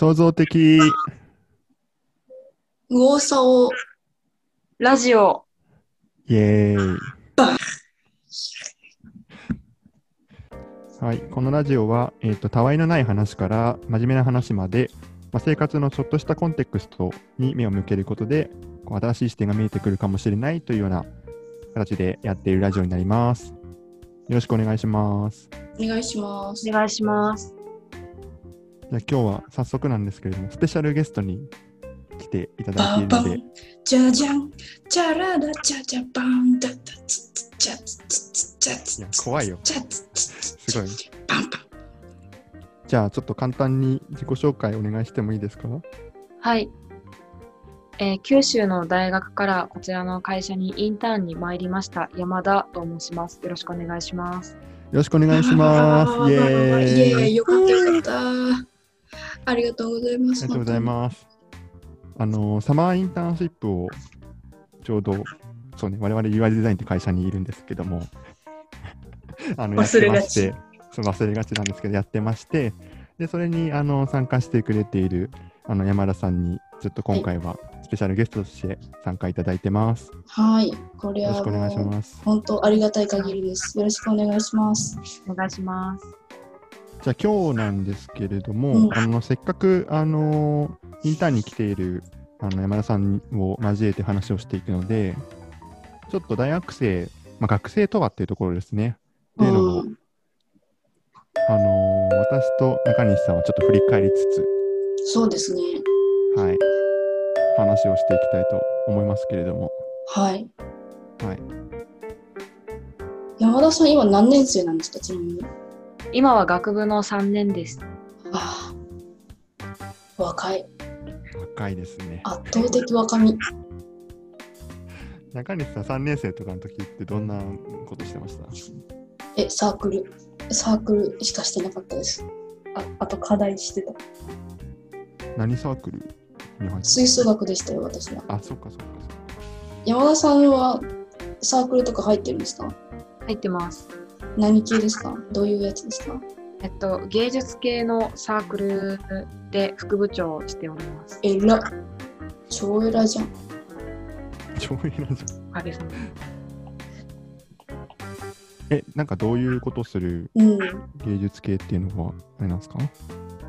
創造的右往左往。ラジオ。イエーイ。はい、このラジオは、えーと、たわいのない話から真面目な話まで、まあ、生活のちょっとしたコンテクストに目を向けることで、こう新しい視点が見えてくるかもしれないというような形でやっているラジオになります。よろしくお願いします。お願いします。お願いします。じゃあ今日は早速なんですけれども、スペシャルゲストに来ていただいているので、じゃじゃん、じゃららじゃじゃバン、だだつつちゃつつつちゃついや怖いよちゃつつつすごい。バンバン。じゃあちょっと簡単に自己紹介お願いしてもいいですかはい。えー九州の大学からこちらの会社にインターンに参りました山田と申します。よろしくお願いします。よろしくお願いします。イエーイ。イエーイ、よかったよかった。ありがとうございます。ありがとうございます。あの、サマーインターンシップをちょうど、そうね、我々 UI デザインって会社にいるんですけども、あの、やって忘れがちまして、そう忘れがちなんですけど、やってまして、で、それにあの参加してくれているあの山田さんに、ちょっと今回はスペシャルゲストとして参加いただいてます。よはい、これはろしくお願いします。本当ありがたい限りです。よろしくお願いします。お願いします。じゃあ今日なんですけれども、うんあのせっかくあのインターンに来ているあの山田さんを交えて話をしていくので、ちょっと大学生、まあ、学生とはっていうところですね。っていうのを、うんあの私と中西さんはちょっと振り返りつそうですね。つ、はい、話をしていきたいと思いますけれども、はい。はい、山田さん、今何年生なんですか、ちなみに。今は学部の3年です。ああ、若い。若いですね。圧倒的若み。中西さん3年生とかの時ってどんなことしてました？え、サークル。サークルしかしてなかったです。ああと課題してた。何サークル吹奏楽でしたよ、私は。あ、そっかそっかそっか。山田さんはサークルとか入ってるんですか？入ってます。何系ですか？どういうやつですか？えっと、芸術系のサークルで副部長をしております。えら。超偉じゃん。超偉いじゃん。おかげさまで。え、なんかどういうことするうん。芸術系っていうのは、あれなんですか？へ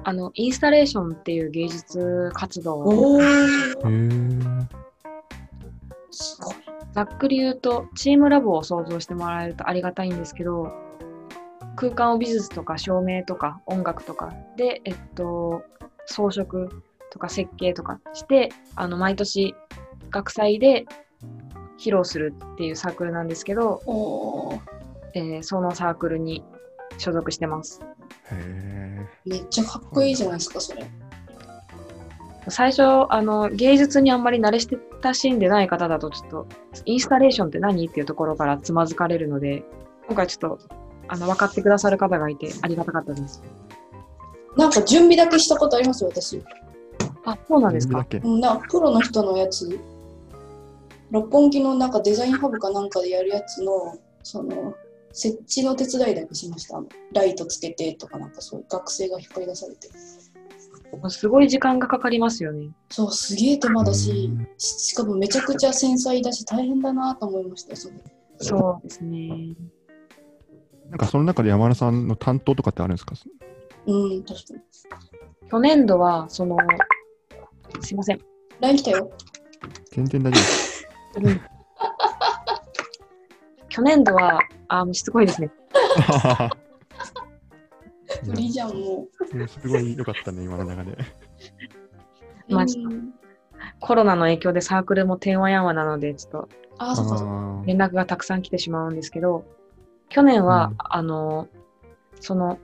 あの、インスタレーションっていう芸術活動をおお。ー。すごい。ざっくり言うと、チームラボを想像してもらえるとありがたいんですけど、空間を美術とか照明とか音楽とかで、えっと、装飾とか設計とかして、あの、毎年学祭で披露するっていうサークルなんですけど。えーそのサークルに所属してます。へめっちゃかっこいいじゃないですか、それ。最初、あの、芸術にあんまり慣れ親しんでない方だと、ちょっと、インスタレーションって何？っていうところからつまずかれるので、今回ちょっと、あの、分かってくださる方がいて、ありがたかったです。なんか準備だけしたことありますよ、私。あ、そうー。なんですか？だけ？うんなプロの人のやつ。六本木のなんかデザインハブかなんかでやるやつの、その、設置の手伝いだけしました。ライトつけてとか、なんかそういう学生が引っ張り出されて。すごい時間がかかりますよね。そう、すげえ手間だしうん、ししかもめちゃくちゃ繊細だし、大変だなと思いましたよ、それ。そうですね。なんかその中で山田さんの担当とかってあるんですか？うん、確かに。去年度は、その、すいません。LINE 来たよ。全然大丈夫です。去年度は、あ、もうしつこいですね。いやフリーじゃん、もう。んすごい良かったね、今の流れ。コロナの影響でサークルも天話やんわなので、ちょっと。あ、そっかそっか。あー。連絡がたくさん来てしまうんですけど、去年は、うん。あの、その、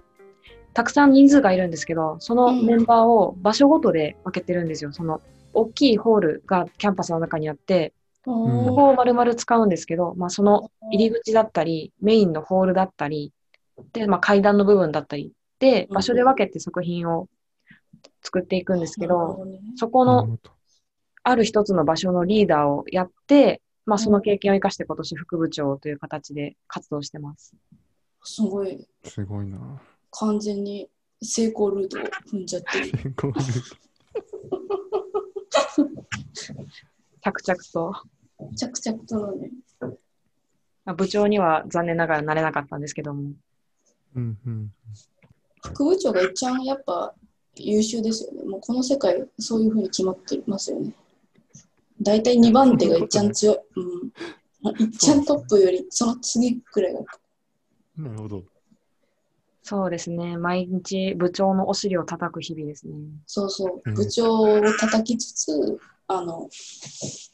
たくさん人数がいるんですけど、そのメンバーを場所ごとで分けてるんですよ。その、大きいホールがキャンパスの中にあって、そこを丸々使うんですけど、まあ、その入り口だったり、メインのホールだったり、で、まあ、階段の部分だったり、で、場所で分けて作品を作っていくんですけど、なるほねそこのある一つの場所のリーダーをやって、まあ、その経験を生かして今年副部長という形で活動してます。すごい、すごいな。完全に成功ルートを踏んじゃってる。成功ルー着々と。着々とね。まあ部長には残念ながらなれなかったんですけども。うんうん。副部長が一番やっぱ優秀ですよね。もうこの世界、そういうふうに決まってますよね。大体2番手が一番強い。うん。一番トップよりその次くらいが。なるほど。そうですね。毎日部長のお尻を叩く日々ですね。そうそううん。部長を叩きつつ、あの、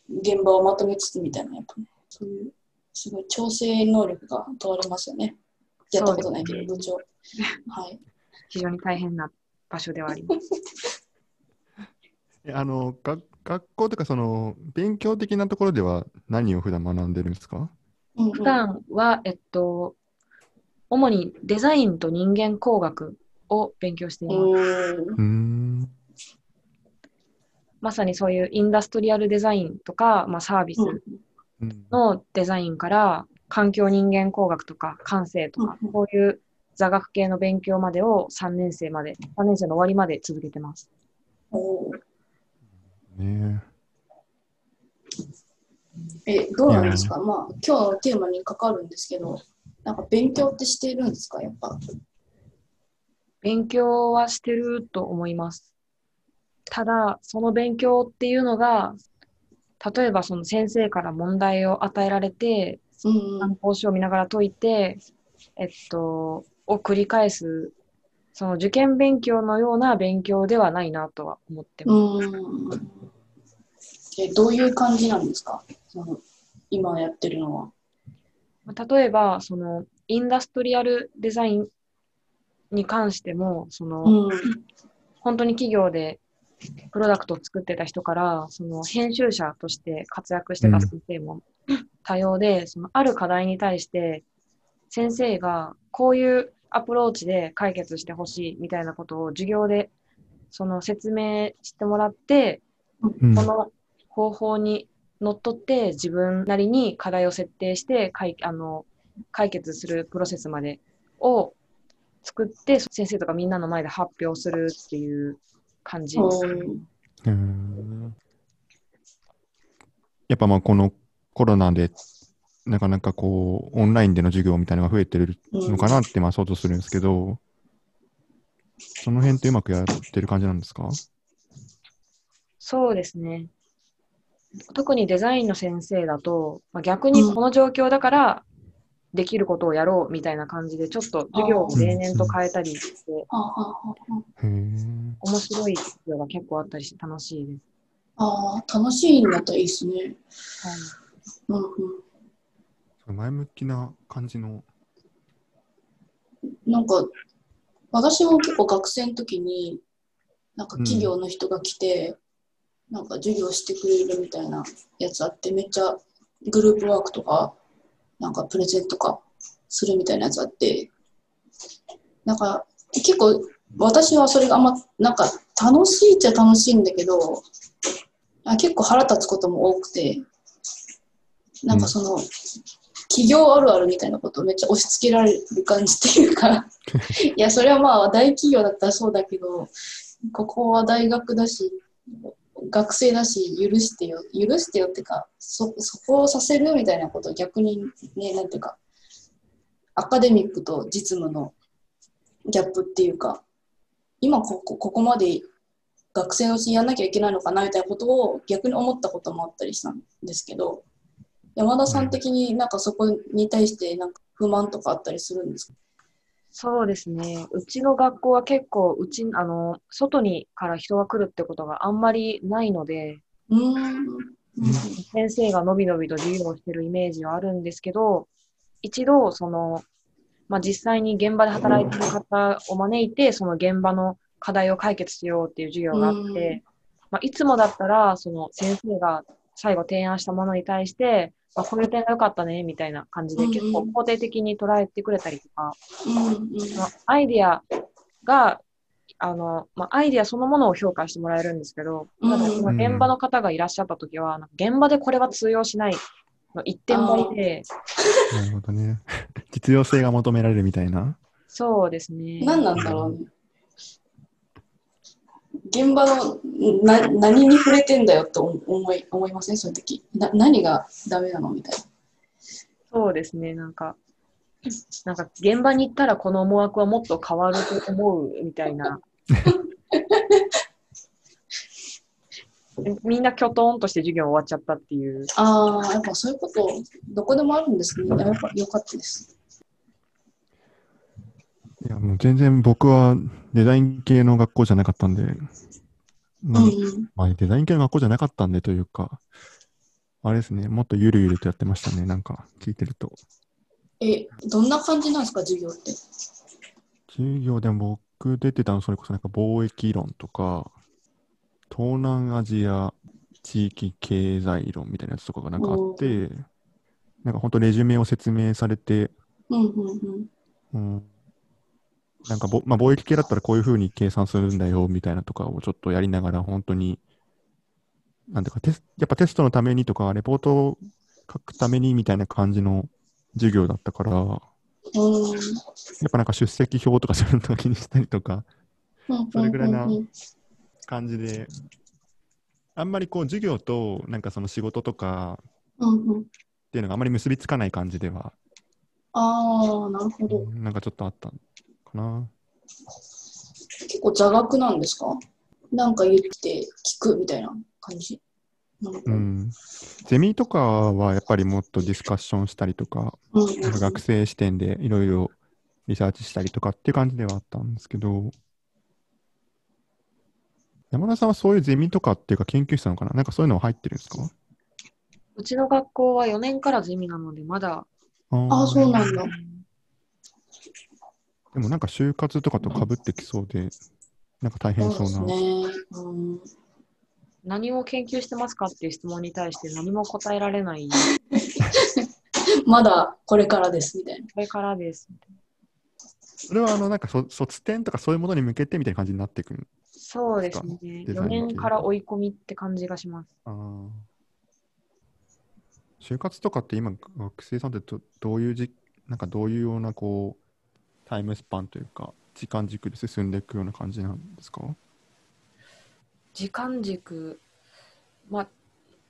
現場をまとめつつみたいな、やっぱね、そういう、すごい調整能力が問われますよね。やったことないけど、部長。はい。非常に大変な場所ではあります。え あのが学校とかその勉強的なところでは何を普段学んでるんですか？普段は、えっと、主にデザインと人間工学を勉強しています。まさにそういうインダストリアルデザインとか、まあ、サービスうん。のデザインから、環境人間工学とか感性とかうん、こういう座学系の勉強までを3年生まで、3年生の終わりまで続けてます。ねえ、どうなんですか？まあ、今日のテーマに関わるんですけど、なんか勉強ってしてるんですか？やっぱ。勉強はしてると思います。ただ、その勉強っていうのが、例えばその先生から問題を与えられて、うんうん参考書を見ながら解いて、えっと、を繰り返す、その受験勉強のような勉強ではないなとは思ってます。うん。え、どういう感じなんですか？その今やってるのは。まあ例えば、その、インダストリアルデザインに関しても、その、うん。本当に企業でプロダクトを作ってた人から、その編集者として活躍してた先生も多様で、そのある課題に対して、先生がこういうアプローチで解決してほしいみたいなことを授業でその説明してもらって、うんこの方法にのっとって自分なりに課題を設定して解あの解決するプロセスまでを作って先生とかみんなの前で発表するっていう感じです。やっぱまあこのコロナでなかなかこうオンラインでの授業みたいなのが増えてるのかなってまあ想像するんですけど、その辺ってうまくやってる感じなんですか？そうですね。特にデザインの先生だと、まあ、逆にこの状況だからできることをやろうみたいな感じで、ちょっと授業を例年と変えたりして、はあはあはへえ。面白い授業が結構あったりして楽しいです。あはあ楽しいんだったらいいですね。はいうんうん。前向きな感じの。なんか、私も結構学生の時に、なんか企業の人が来て、なんか授業してくれるみたいなやつあって、めっちゃグループワークとか、なんかプレゼントとかするみたいなやつあって、なんか結構私はそれがあんま、なんか楽しいっちゃ楽しいんだけど、あ結構腹立つことも多くて、なんかその、企業あるあるみたいなことをめっちゃ押し付けられる感じっていうか。いやそれはまあ大企業だったらそうだけどここは大学だし学生だし許してよ許してよっていうかそそこをさせるみたいなことを逆にねなんていうかアカデミックと実務のギャップっていうか今ここここまで学生のうちにやんなきゃいけないのかなみたいなことを逆に思ったこともあったりしたんですけど山田さん的になんかそこに対してなんか不満とかあったりするんですか？そうですね。うちの学校は結構、うち、あの、外にから人が来るってことがあんまりないので。先生がのびのびと授業をしてるイメージはあるんですけど、一度、その、まあ、実際に現場で働いてる方を招いて、その現場の課題を解決しようっていう授業があって、まあ、いつもだったら、その先生が最後提案したものに対して、まあ、こういう点が良かったね、みたいな感じで結構肯定的に捉えてくれたりとか、うんうんそのアイディアが、あの、まあ、アイディアそのものを評価してもらえるんですけど、ただその現場の方がいらっしゃったときは、現場でこれは通用しないの一点張りで、なるほどね。実用性が求められるみたいな。そうですね。何なんだろうね。現場のな何に触れてんだよって思思い思いません？そういう時な何がダメなのみたいな。そうですね、なんか、なんか現場に行ったらこの思惑はもっと変わると思うみたいな。みんなきょとんとして授業終わっちゃったっていう。ああ、やっぱそういうこと、どこでもあるんですね。やっぱよかったです。いや、もう全然僕はデザイン系の学校じゃなかったんで、まあ。まあ、デザイン系の学校じゃなかったんでというか、あれですね、もっとゆるゆるとやってましたね、なんか聞いてると。え、どんな感じなんですか、授業って？授業でも僕出てたの、それこそなんか貿易論とか、東南アジア地域経済論みたいなやつとかがなんかあって、なんか本当レジュメを説明されて、うんうんうん。うん、なんかぼ、まあ、貿易系だったらこういうふうに計算するんだよみたいなとかをちょっとやりながら、本当に、なんていうかテス、やっぱテストのためにとか、レポートを書くためにみたいな感じの授業だったから、やうんっぱなんか出席表とかそういうのとか気にしたりとか、うんそれぐらいな感じで、あんまりこう授業となんかその仕事とか。っていうのがあまり結びつかない感じでは、ああ、なるほど。うんなんかちょっとあったかな。結構座学なんですか？なんか言って聞くみたいな感じ？うん。ゼミとかはやっぱりもっとディスカッションしたりとか、うん学生視点でいろいろリサーチしたりとかっていう感じではあったんですけど、山田さんはそういうゼミとかっていうか研究室なのかな？なんかそういうのは入ってるんですか？うちの学校は4年からゼミなので、まだ。あああ、そうなんだ。でもなんか就活とかと被ってきそうで、なんか大変そうそうな。ですね。うん、何を研究してますかっていう質問に対して何も答えられない。こ まだこれからですみたいな。れからです。それはあのなんかそ卒展とかそういうものに向けてみたいな感じになってくる。そうですね。4デザイン系年から追い込みって感じがします。あー就活とかって今学生さんってどどういうじなんかどういうようなこうタイムスパンというか時間軸で進んでいくような感じなんですか？時間軸、まあ、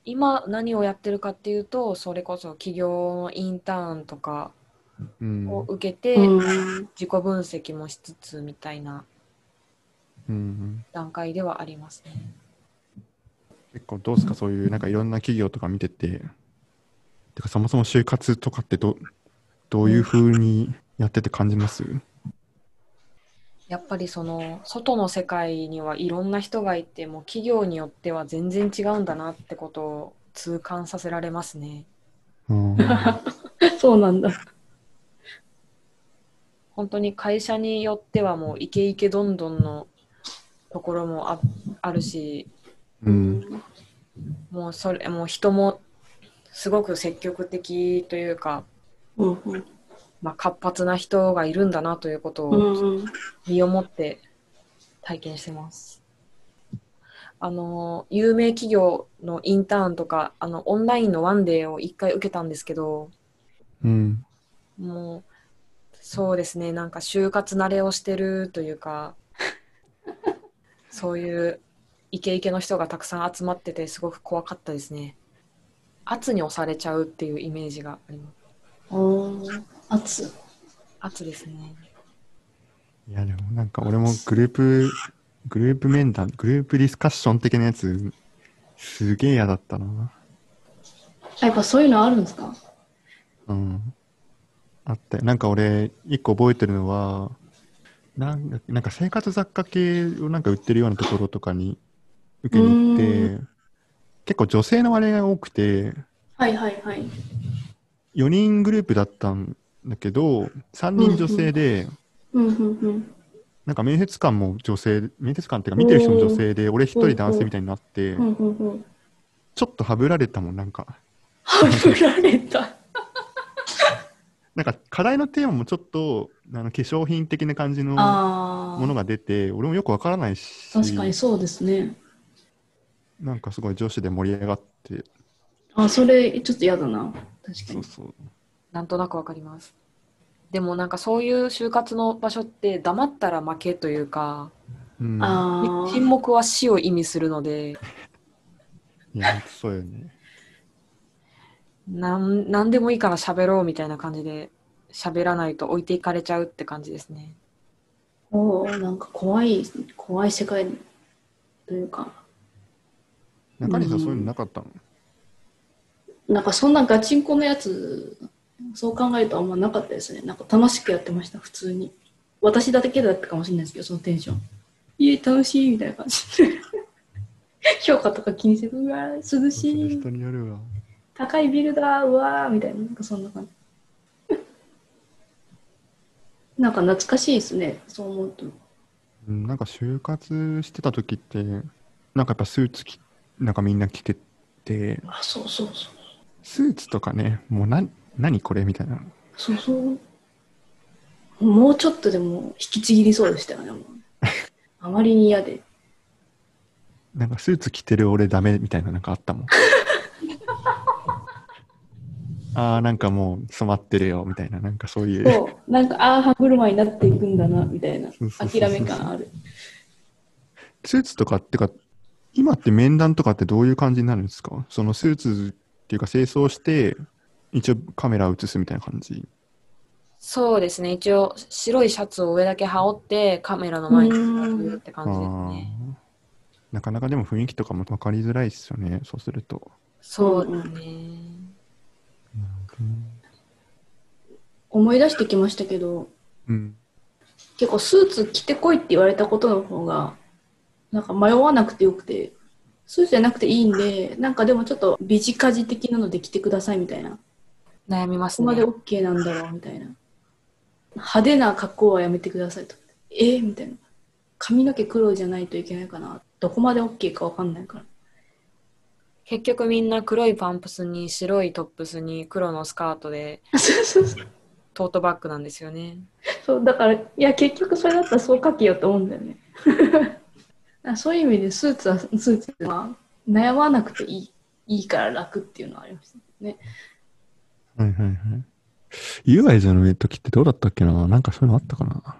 今何をやってるかっていうと、それこそ企業のインターンとかうん。を受けて、うん、自己分析もしつつみたいな段階ではありますね。結構どうですか？そういうなんかいろんな企業とか見てて、てかそもそも就活とかってどどういうふうにやってて感じます？やっぱりその外の世界にはいろんな人がいてもう企業によっては全然違うんだなってことを痛感させられますね。うん そうなんだ。本当に会社によってはもうイケイケどんどんのところもああるしうんもうそれもう人もすごく積極的というか、うんうんまあ、活発な人がいるんだなということうを身をもって体験してます。あの有名企業のインターンとかあのオンラインのワンデーを1回受けたんですけどうん。もうそうですねなんか就活慣れをしてるというか そういうイケイケの人がたくさん集まっててすごく怖かったですね。圧に押されちゃうっていうイメージがあります圧。圧ですね。いやでもなんか俺もグループグループ面談グループディスカッション的なやつすげえ嫌だったな。あやっぱそういうのあるんですか？うん。あったよなんか俺一個覚えてるのはなんかなんか生活雑貨系をなんか売ってるようなところとかに受けに行って結構女性の割合が多くてはいはいはい。4人グループだったんだけど3人女性で。なんか面接官も女性面接官っていうか見てる人も女性で俺一人男性みたいになって。ちょっとはぶられたもんなんかはぶられた。なんか課題のテーマもちょっとあの化粧品的な感じの。ものが出て俺もよくわからないし確かにそうですね。なんかすごい女子で盛り上がってあ、それちょっと嫌だな。確かに。そうそうなんとなくわかります。でもなんかそういう就活の場所って黙ったら負けというかうん、あ沈黙は死を意味するので、いや、そうよね。なんなんでもいいから喋ろうみたいな感じで喋らないと置いていかれちゃうって感じですね。あ、おーなんか怖い、怖い世界というか、中西さん、うん。そういうのなかったの？なんかそんなガチンコのやつ、そう考えるとあんまなかったですね。なんか楽しくやってました、普通に。私だけだったかもしれないですけど、そのテンション。いえ、楽しいみたいな感じ。評価とか気にせず、うわ、涼しい、人によるわ。高いビルだ、うわーみたいな、なんかそんな感じ。なんか懐かしいですね、そう思うと。うんなんか就活してた時って、なんかやっぱスーツ着なんかみんな着てて、あ、そうそうそう。スーツとかね、もうな何これみたいな。そうそう。もうちょっとでも引きちぎりそうでしたよね。あまりに嫌で。なんかスーツ着てる俺ダメみたいななんかあったもん。ああ、なんかもう染まってるよみたいな、なんかそういう。そう、なんか、ああ、歯車になっていくんだな、みたいな諦め感ある。スーツとかってか、今って面談とかってどういう感じになるんですか？そのスーツっていうか清掃して、一応カメラ映すみたいな感じ？そうですね、一応白いシャツを上だけ羽織ってカメラの前に立つって感じですね。なかなかでも雰囲気とかも分かりづらいですよね、そうすると。そうですね。思い出してきましたけど、うん。結構スーツ着てこいって言われたことの方が、なんか迷わなくてよくて、スーツじゃなくていいんで、なんかでもちょっとビジカジ的なので着てくださいみたいな。悩みますここまでね。OK なんだろうみたいな。派手な格好はやめてくださいと。えー、みたいな。髪の毛黒じゃないといけないかな。どこまで OK かわかんないから。結局みんな黒いパンプスに白いトップスに黒のスカートで。トートバッグなんですよね。そう、だから、いや、結局それだったらそう書けよって思うんだよね。あそういう意味でスーツは、スーツは悩まなくていい、いいから楽っていうのはありましたね。はいはいはい。UIZ の時ってどうだったっけな？なんかそういうのあったかな？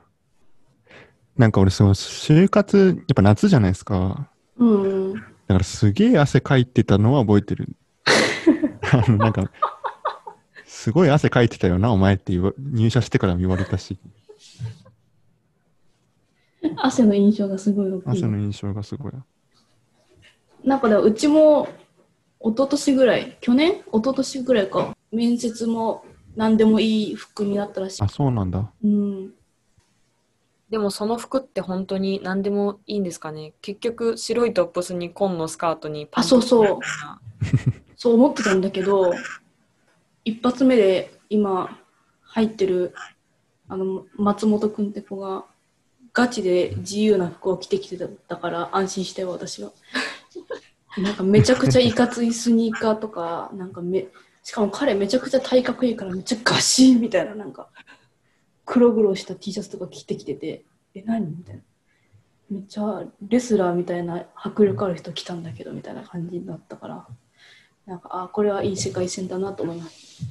なんか俺、その就活、やっぱ夏じゃないですか。うん。だからすげえ汗かいてたのは覚えてる。あのなんか、すごい汗かいてたよな、お前って言わ入社してからも言われたし、汗の印象がすごい大きい。汗の印象がすごい。なんかでもうちも、一昨年ぐらい、去年？一昨年ぐらいか、面接も何でもいい服になったらしいあ、。そうなんだ。うん。でもその服って本当に何でもいいんですかね？結局白いトップスに紺のスカートにパンあそうそうみたいなそう思ってたんだけど、一発目で今入ってるあの松本くんって子がガチで自由な服を着てきてたから安心したよ私は。なんかめちゃくちゃいかついスニーカーとか、なんかめ、しかも彼めちゃくちゃ体格いいからめっちゃガシーみたいななんか黒々した T シャツとか着てきてて、え、何みたいな。めっちゃレスラーみたいな迫力ある人来たんだけどみたいな感じだったから。なんか、あ、これはいい世界線だなと思います。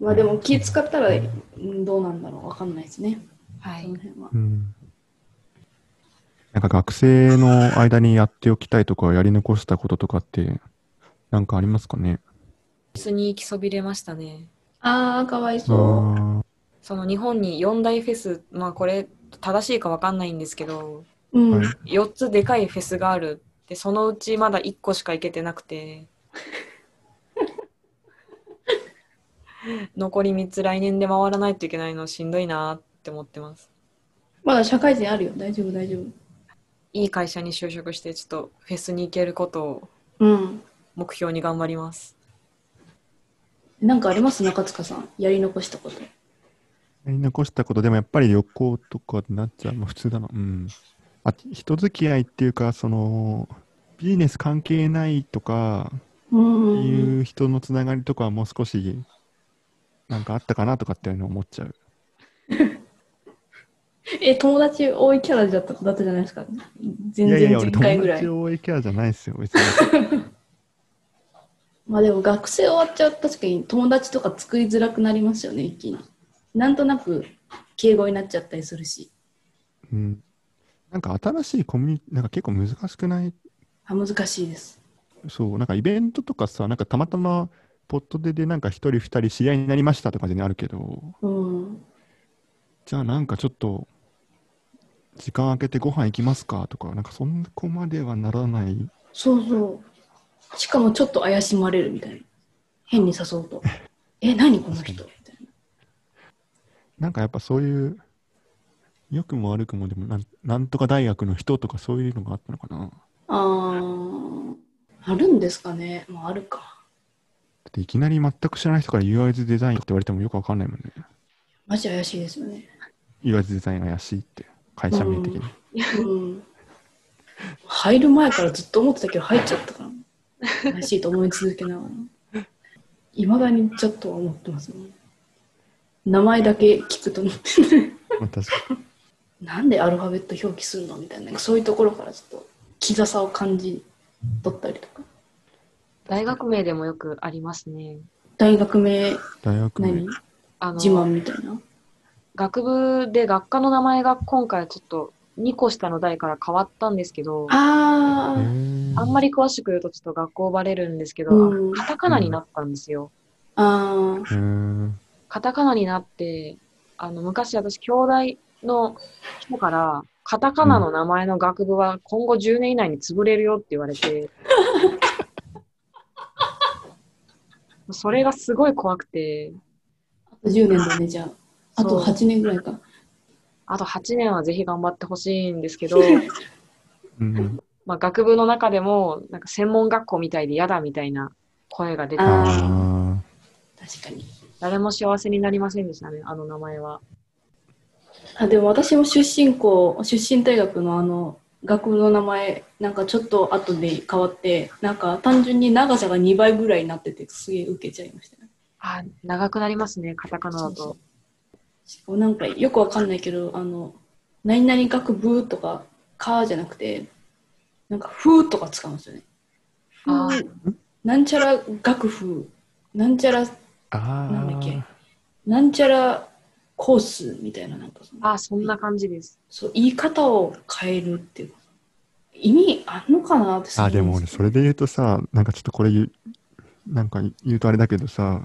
まあでも気使ったらうんどうなんだろうわかんないですね。はいその。辺はう。ん。なんか学生の間にやっておきたいとかやり残したこととかって、なんかありますかね？椅子に行きそびれましたね。ああ、かわいあそう。ーその日本に4大フェス、まあこれ正しいかわかんないんですけど、うん。はい4つでかいフェスがあるでそのうちまだ1個しか行けてなくて 残り3つ来年で回らないといけないのしんどいなって思ってますまだ社会人あるよ。大丈夫、大丈夫。いい会社に就職してちょっとフェスに行けることをうん。目標に頑張りますなんかあります？中塚さん。やり残したこと。やり残したことでもやっぱり旅行とかになっちゃう。まあ普通だな。うん。あ人付き合いっていうか、その、ビジネス関係ないとかうん。いう人のつながりとかはもう少し、なんかあったかなとかっていうのを思っちゃう。え、友達多いキャラだっただったじゃないですか。全いやいやいや、然前俺友回ぐらい達。多いキャラじゃないですよ、別に。まあでも学生終わっちゃうと確かに友達とか作りづらくなりますよね、一気に。なんとなく敬語になっちゃったりするし。うん。なんか新しいコミュニティ、なんか結構難しくない？あ難しいです。そう、なんかイベントとかさ、なんかたまたまポットででなんか一人二人知り合いになりましたとか全然あるけど、うん。じゃあなんかちょっと時間空けてご飯行きますか？とか、なんかそんこまではならない。そうそう。しかもちょっと怪しまれるみたいな。変に誘うと。え、何この人？みたいな。なんかやっぱそういう、良くも悪くもでもなん、なんとか大学の人とかそういうのがあったのかな？だあー、あるんですかね。まあ、あるか。っていきなり全く知らない人から UI デザインって言われてもよくわかんないもんね。マジ怪しいですよね。UI デザイン怪しいって、会社名的に。うん。入る前からずっと思ってたけど入っちゃったから。怪しいと思い続けながら。いまだにちょっとは思ってますね。名前だけ聞くと思って。なんでアルファベット表記するのみたいな、そういうところからちょっと、キザさを感じ取ったりとか。大学名でもよくありますね。大学名、大学名何？あの自慢みたいな。学部で学科の名前が今回ちょっと2個下の代から変わったんですけど、ああんまり詳しく言うとちょっと学校バレるんですけど、うん。カタカナになったんですよ。あー、へー。カタカナになって、あの昔私兄弟の人から、カタカナの名前の学部は今後10年以内に潰れるよって言われて、それがすごい怖くて、あと10年だね、じゃあ。あとそう8年ぐらいか。あと8年はぜひ頑張ってほしいんですけど、うん。まあ、学部の中でもなんか専門学校みたいで嫌だみたいな声が出て、ああ確かに。誰も幸せになりませんでしたね、あの名前は。あでも私も出身校、出身大学のあの、学部の名前、なんかちょっと後で変わって、なんか単純に長さが2倍ぐらいになってて、すげえ受けちゃいましたね。あ、長くなりますね、カタカナだそうそとう。なんかよくわかんないけど、あの、何々学部とか、かじゃなくて、なんか、ふとか使うんですよね。あふなんちゃら学部、なんちゃら。なんだっけなんちゃらコースみたいな、なんかそのあ、そんな感じです。そう、言い方を変えるっていう。意味あんのかなってあ、でも俺、それで言うとさ、なんかちょっとこれ言う、なんか言うとあれだけどさ、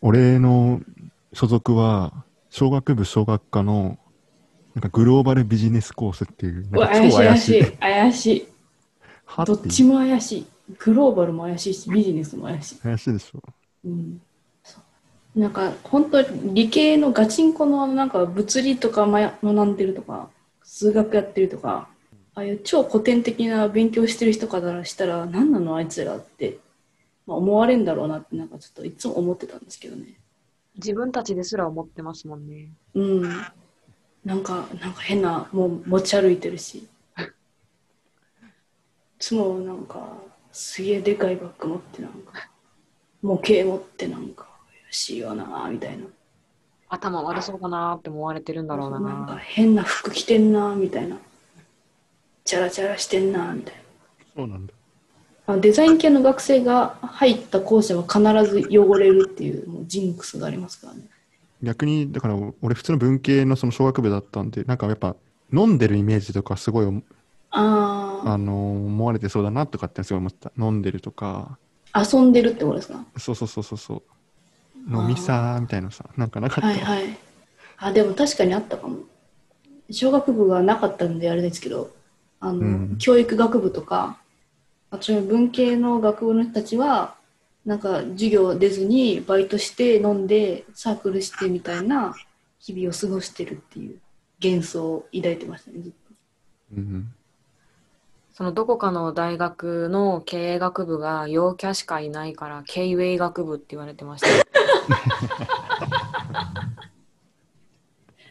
俺の所属は、小学部小学科の、なんかグローバルビジネスコースっていう、怪怪しい。怪しい。怪しい。どってちも怪しい。グローバルも怪しいし、ビジネスも怪しい。怪しいでしょ。うん。そうなんか、本当理系のガチンコのなんか、物理とか学んでるとか、数学やってるとか、ああいう超古典的な勉強してる人からしたら、何なのあいつらって、まあ、思われるんだろうなって、なんかちょっといつも思ってたんですけどね。自分たちですら思ってますもんね。うん。なんか、なんか変な、もう持ち歩いてるし。いつもなんか、すげえでかいバッグ持ってなんか、模型持ってなんか、怪しいよなみたいな。頭悪そうだなーって思われてるんだろうななんか変な服着てんなみたいな。チャラチャラしてんなみたいそうなんだ。デザイン系の学生が入った校舎は必ず汚れるっていうジンクスがありますからね。逆に、だから俺普通の文系のその小学部だったんで、なんかやっぱ飲んでるイメージとかすごい、ああのー思われてそうだなとかってすごい思ってた。飲んでるとか、あ、遊んでるってことですか？そうそうそうそうそう。飲みさーみたいなさ、なんかなかった。はいはい。あ、でも確かにあったかも。小学部がなかったんであれですけど、あの、うん教育学部とか、あと文系の学部の人たちは、なんか授業出ずにバイトして飲んでサークルしてみたいな日々を過ごしてるっていう幻想を抱いてましたね、ずっと。うんそのどこかの大学の経営学部が陽キャしかいないから、経営学部って言われてました。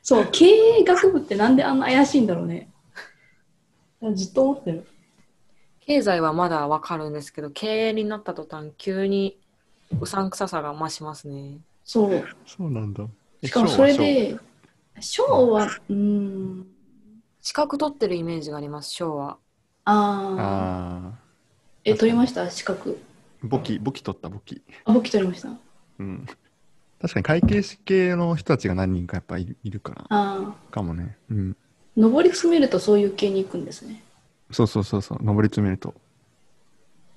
そう、経営学部ってなんであんな怪しいんだろうね。ずっと思ってる。経済はまだわかるんですけど、経営になった途端、急にうさんくささが増しますね。そう。そうなんだ。えしかもそれ、で、賞は、うーん、資格取ってるイメージがあります、昭和。あ小あ。あえ、取りました？資格。ー簿記、簿記取った簿記。あ、僕取りました。うん。確かに会計士系の人たちが何人かやっぱいるいるから、あかもね。うん。上り詰めるとそういう系に行くんですね。そうそうそうそう、上り詰めると。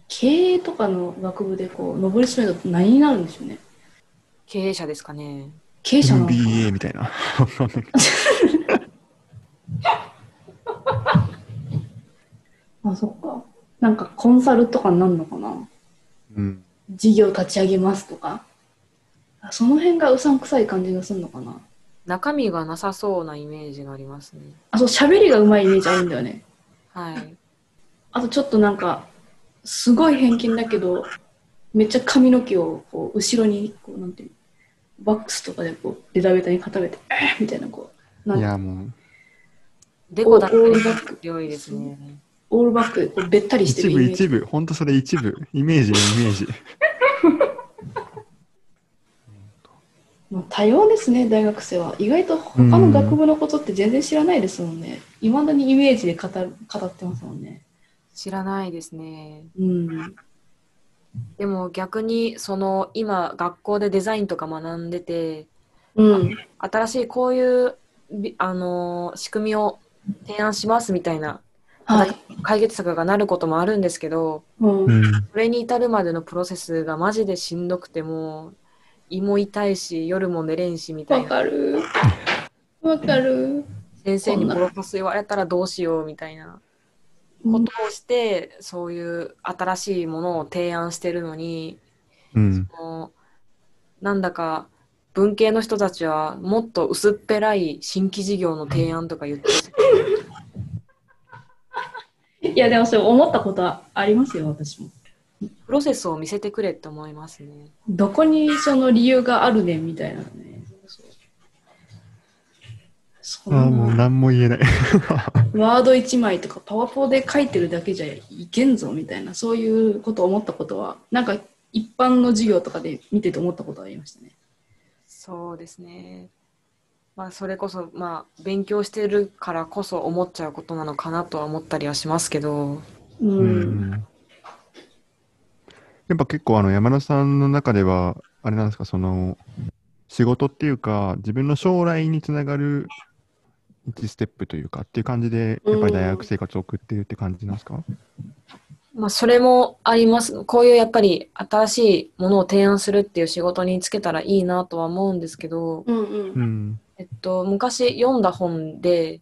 経営とかの学部でこう上り詰めると何になるんでしょうね。経営者ですかね。経営者なのかな MBA みたいな。あ、そっか。なんかコンサルとかになるのかなうん。事業立ち上げますとか。あその辺がうさんくさい感じがするのかな中身がなさそうなイメージがありますね。あ、そう、喋りがうまいイメージあるんだよね。はい。あとちょっとなんか、すごい偏見だけど、めっちゃ髪の毛をこう後ろにこう、なんていうのバックスとかでこう、ベタベタに固めて、えーみたいなこう、なんかいや、もう、デコだったりオールバック強いですね。オールバックでこうべったりして一るイメージ。部一部、ほんとそれ一部、イメージよ、イメージ。もう多様ですね、大学生は。意外と他の学部のことって全然知らないですもんね。いまだにイメージで語る語ってますもんね。知らないですね。うん。でも逆にその今学校でデザインとか学んでてうん。新しいこういうびあのー仕組みを提案しますみたいなはい。解決策がなることもあるんですけどうんうん。それに至るまでのプロセスがマジでしんどくてもう胃も痛いし夜も寝れんしみたわいなかる。わかる。先生にボロカス言われたらどうしようみたいなことをしてそういう新しいものを提案してるのにうん。もうなんだか文系の人たちはもっと薄っぺらい新規事業の提案とか言ってるいや、でもそれ思ったことはありますよ、私も。プロセスを見せてくれって思いますね。どこにその理由があるねんみたいなね。そああ、もう何も言えない。ワード1枚とかパワポで書いてるだけじゃいけんぞみたいな、そういうことを思ったことは、なんか一般の授業とかで見てて思ったことはありましたね。そうですね。まあそれこそまあ勉強してるからこそ思っちゃうことなのかなとは思ったりはしますけど、うん。うんやっぱ結構あの山田さんの中では、あれなんですか、その、仕事っていうか、自分の将来につながる1ステップというかっていう感じで、やっぱり大学生活を送ってるって感じなんですか、まあそれもあります。こういうやっぱり新しいものを提案するっていう仕事につけたらいいなとは思うんですけど、うんう。うんん。えっと、昔読んだ本で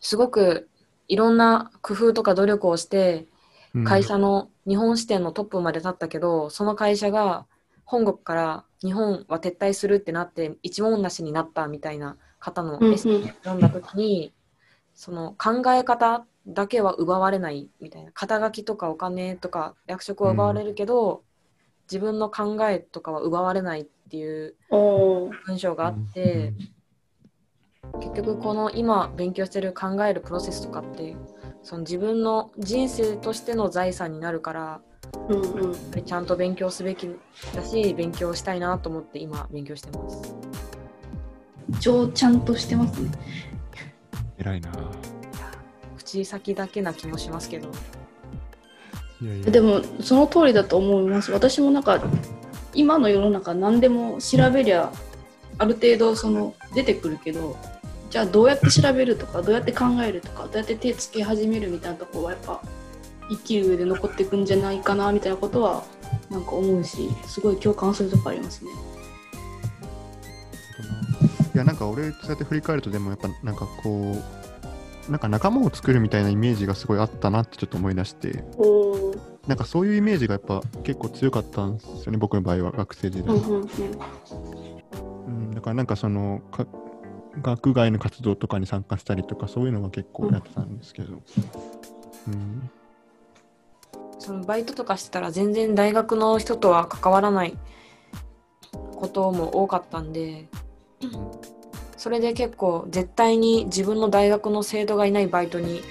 すごくいろんな工夫とか努力をしてうん会社の日本支店のトップまで立ったけど、その会社が本国から日本は撤退するってなって一文なしになったみたいな方のうんエッセイを読んだ時に、その考え方だけは奪われないみたいな肩書きとかお金とか役職は奪われるけど、自分の考えとかは奪われないっていう文章があって、結局この今勉強してる考えるプロセスとかってその自分の人生としての財産になるからうんうん。やっぱりちゃんと勉強すべきだし勉強したいなと思って今勉強してます超ちゃんとしてますね。偉いな。口先だけな気もしますけどいやいやでもその通りだと思います私もなんか今の世の中何でも調べりゃある程度その出てくるけどじゃあどうやって調べるとかどうやって考えるとかどうやって手つけ始めるみたいなところはやっぱ生きる上で残っていくんじゃないかなみたいなことはなんか思うしすごい共感するとこありますね。いや、なんか俺、そうやって振り返ると、でもやっぱなんかこう、なんか仲間を作るみたいなイメージがすごいあったなってちょっと思い出して、なんかそういうイメージがやっぱ結構強かったんですよね、僕の場合は学生時代。うんうんうんうん、だからなんかそのか学外の活動とかに参加したりとかそういうのは結構やってたんですけど、うん、そのバイトとかしてたら全然大学の人とは関わらないことも多かったんでそれで結構絶対に自分の大学の生徒がいないバイトに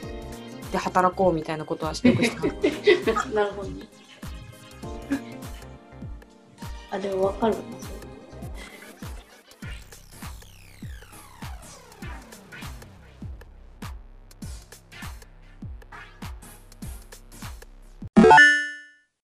で働こうみたいなことはよくしてます なるほどね。あ、でもわかる